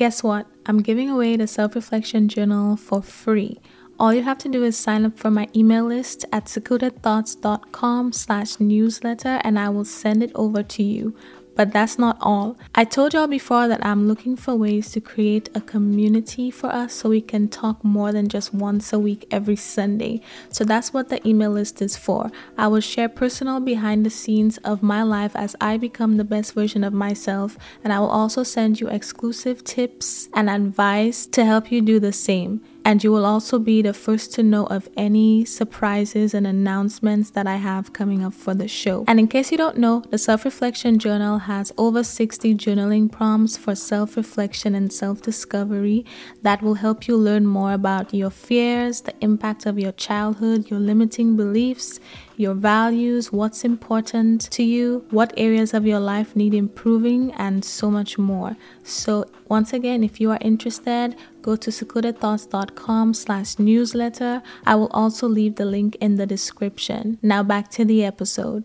Guess what? I'm giving away the self reflection journal for free. All you have to do is sign up for my email list at secludedthoughts.com slash newsletter and I will send it over to you. But that's not all. I told y'all before that I'm looking for ways to create a community for us so we can talk more than just once a week every Sunday. So that's what the email list is for. I will share personal behind the scenes of my life as I become the best version of myself, and I will also send you exclusive tips and advice to help you do the same and you will also be the first to know of any surprises and announcements that I have coming up for the show. And in case you don't know, the Self Reflection Journal has over 60 journaling prompts for self reflection and self discovery that will help you learn more about your fears, the impact of your childhood, your limiting beliefs your values, what's important to you, what areas of your life need improving, and so much more. So once again, if you are interested, go to secludedthoughts.com slash newsletter. I will also leave the link in the description. Now back to the episode.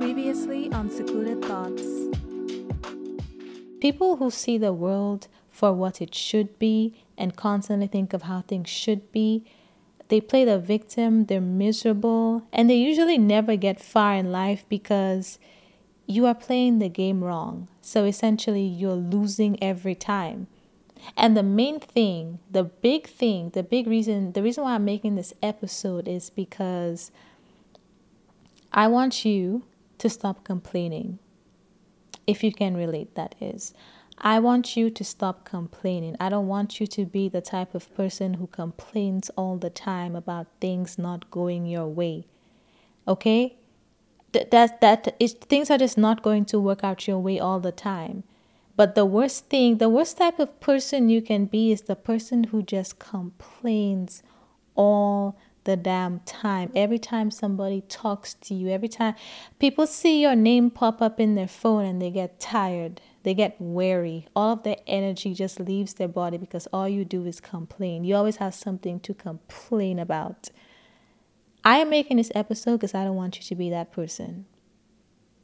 Previously on Secluded Thoughts. People who see the world for what it should be and constantly think of how things should be, they play the victim, they're miserable, and they usually never get far in life because you are playing the game wrong. So essentially, you're losing every time. And the main thing, the big thing, the big reason, the reason why I'm making this episode is because I want you to stop complaining. If you can relate, that is. I want you to stop complaining. I don't want you to be the type of person who complains all the time about things not going your way. Okay? Th- that that is things are just not going to work out your way all the time. But the worst thing, the worst type of person you can be is the person who just complains all the damn time. Every time somebody talks to you, every time people see your name pop up in their phone and they get tired, they get weary. All of their energy just leaves their body because all you do is complain. You always have something to complain about. I am making this episode because I don't want you to be that person.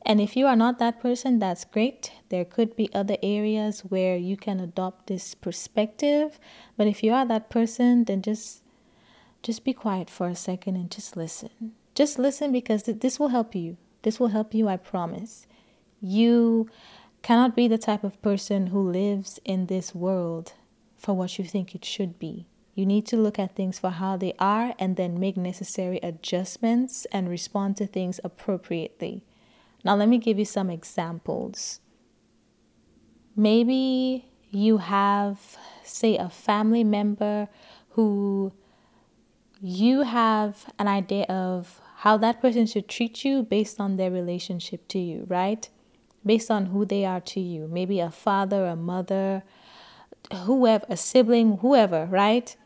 And if you are not that person, that's great. There could be other areas where you can adopt this perspective. But if you are that person, then just just be quiet for a second and just listen. Just listen because th- this will help you. This will help you, I promise. You cannot be the type of person who lives in this world for what you think it should be. You need to look at things for how they are and then make necessary adjustments and respond to things appropriately. Now, let me give you some examples. Maybe you have, say, a family member who you have an idea of how that person should treat you based on their relationship to you, right? Based on who they are to you. Maybe a father, a mother, whoever, a sibling, whoever, right?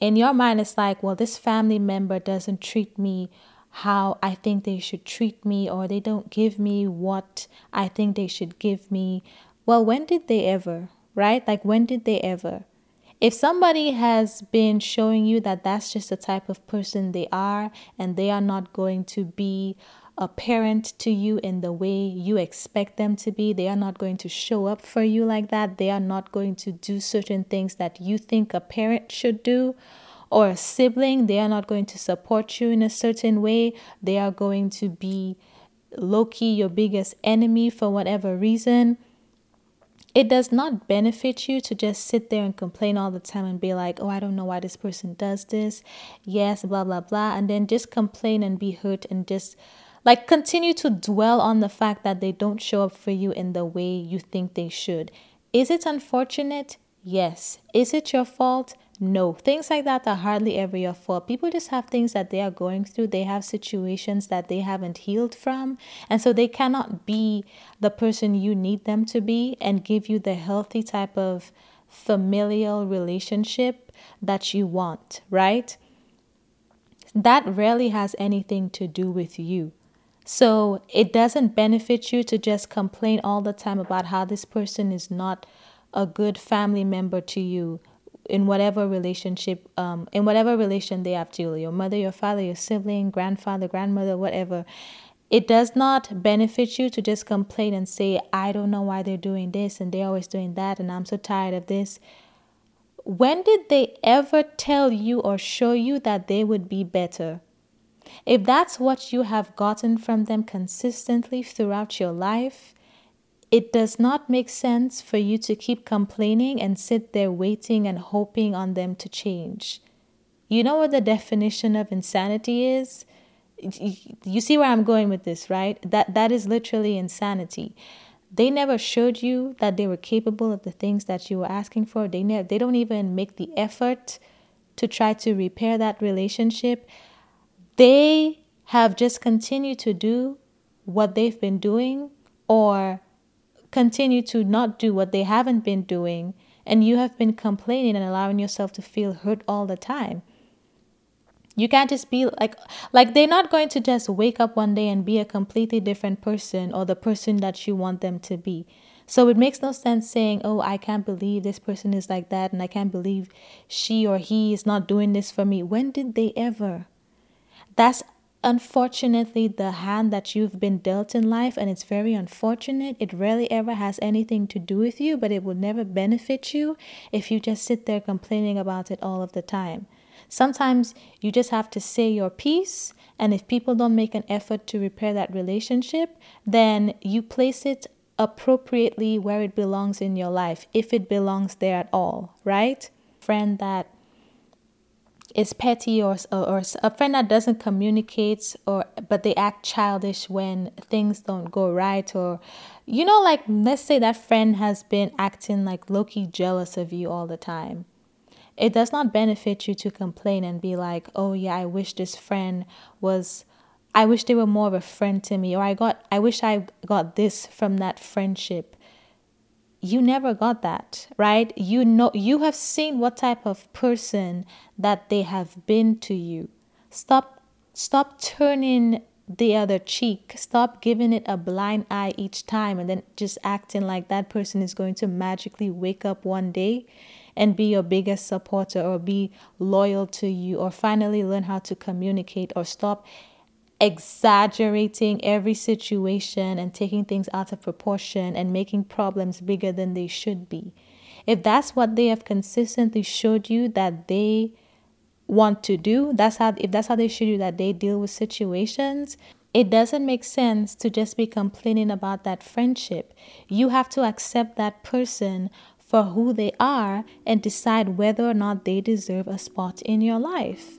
In your mind, it's like, well, this family member doesn't treat me how I think they should treat me, or they don't give me what I think they should give me. Well, when did they ever, right? Like, when did they ever? If somebody has been showing you that that's just the type of person they are and they are not going to be a parent to you in the way you expect them to be, they are not going to show up for you like that, they are not going to do certain things that you think a parent should do or a sibling, they are not going to support you in a certain way, they are going to be low key your biggest enemy for whatever reason it does not benefit you to just sit there and complain all the time and be like, oh, I don't know why this person does this. Yes, blah, blah, blah. And then just complain and be hurt and just like continue to dwell on the fact that they don't show up for you in the way you think they should. Is it unfortunate? Yes. Is it your fault? No, things like that are hardly ever your fault. People just have things that they are going through. They have situations that they haven't healed from. And so they cannot be the person you need them to be and give you the healthy type of familial relationship that you want, right? That rarely has anything to do with you. So it doesn't benefit you to just complain all the time about how this person is not a good family member to you in whatever relationship, um, in whatever relation they have to you, your mother, your father, your sibling, grandfather, grandmother, whatever. It does not benefit you to just complain and say, I don't know why they're doing this and they're always doing that and I'm so tired of this. When did they ever tell you or show you that they would be better? If that's what you have gotten from them consistently throughout your life, it does not make sense for you to keep complaining and sit there waiting and hoping on them to change. You know what the definition of insanity is? You see where I'm going with this, right? That that is literally insanity. They never showed you that they were capable of the things that you were asking for. They never they don't even make the effort to try to repair that relationship. They have just continued to do what they've been doing or continue to not do what they haven't been doing, and you have been complaining and allowing yourself to feel hurt all the time. You can't just be like like they're not going to just wake up one day and be a completely different person or the person that you want them to be. So it makes no sense saying, "Oh, I can't believe this person is like that and I can't believe she or he is not doing this for me." When did they ever? That's unfortunately the hand that you've been dealt in life and it's very unfortunate it rarely ever has anything to do with you but it will never benefit you if you just sit there complaining about it all of the time. Sometimes you just have to say your piece and if people don't make an effort to repair that relationship then you place it appropriately where it belongs in your life if it belongs there at all right? Friend that is petty or, or, or a friend that doesn't communicate or but they act childish when things don't go right or you know like let's say that friend has been acting like low-key jealous of you all the time. It does not benefit you to complain and be like oh yeah i wish this friend was i wish they were more of a friend to me or i got i wish i got this from that friendship you never got that, right? You know you have seen what type of person that they have been to you. Stop stop turning the other cheek. Stop giving it a blind eye each time and then just acting like that person is going to magically wake up one day and be your biggest supporter or be loyal to you or finally learn how to communicate or stop exaggerating every situation and taking things out of proportion and making problems bigger than they should be. If that's what they have consistently showed you that they want to do, that's how if that's how they show you that they deal with situations, it doesn't make sense to just be complaining about that friendship. You have to accept that person for who they are and decide whether or not they deserve a spot in your life.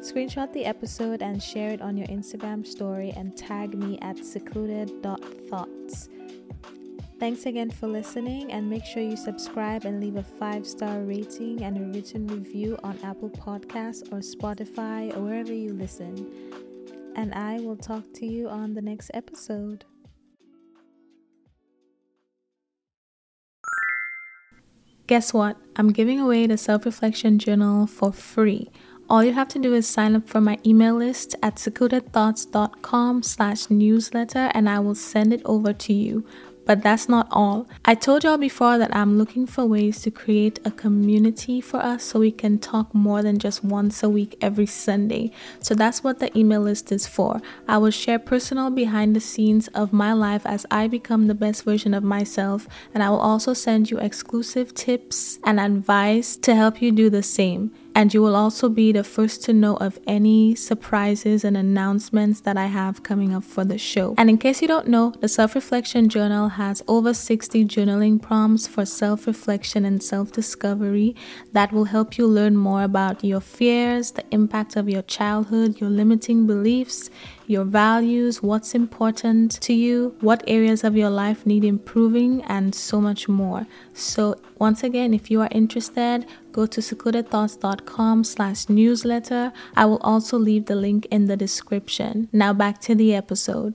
Screenshot the episode and share it on your Instagram story and tag me at secluded.thoughts. Thanks again for listening and make sure you subscribe and leave a five star rating and a written review on Apple Podcasts or Spotify or wherever you listen. And I will talk to you on the next episode. Guess what? I'm giving away the self reflection journal for free all you have to do is sign up for my email list at secludedthoughts.com slash newsletter and I will send it over to you. But that's not all. I told y'all before that I'm looking for ways to create a community for us so we can talk more than just once a week every Sunday. So that's what the email list is for. I will share personal behind the scenes of my life as I become the best version of myself, and I will also send you exclusive tips and advice to help you do the same. And you will also be the first to know of any surprises and announcements that I have coming up for the show. And in case you don't know, the Self Reflection Journal has over 60 journaling prompts for self reflection and self discovery that will help you learn more about your fears, the impact of your childhood, your limiting beliefs your values, what's important to you, what areas of your life need improving, and so much more. So once again, if you are interested, go to secludedthoughts.com slash newsletter. I will also leave the link in the description. Now back to the episode.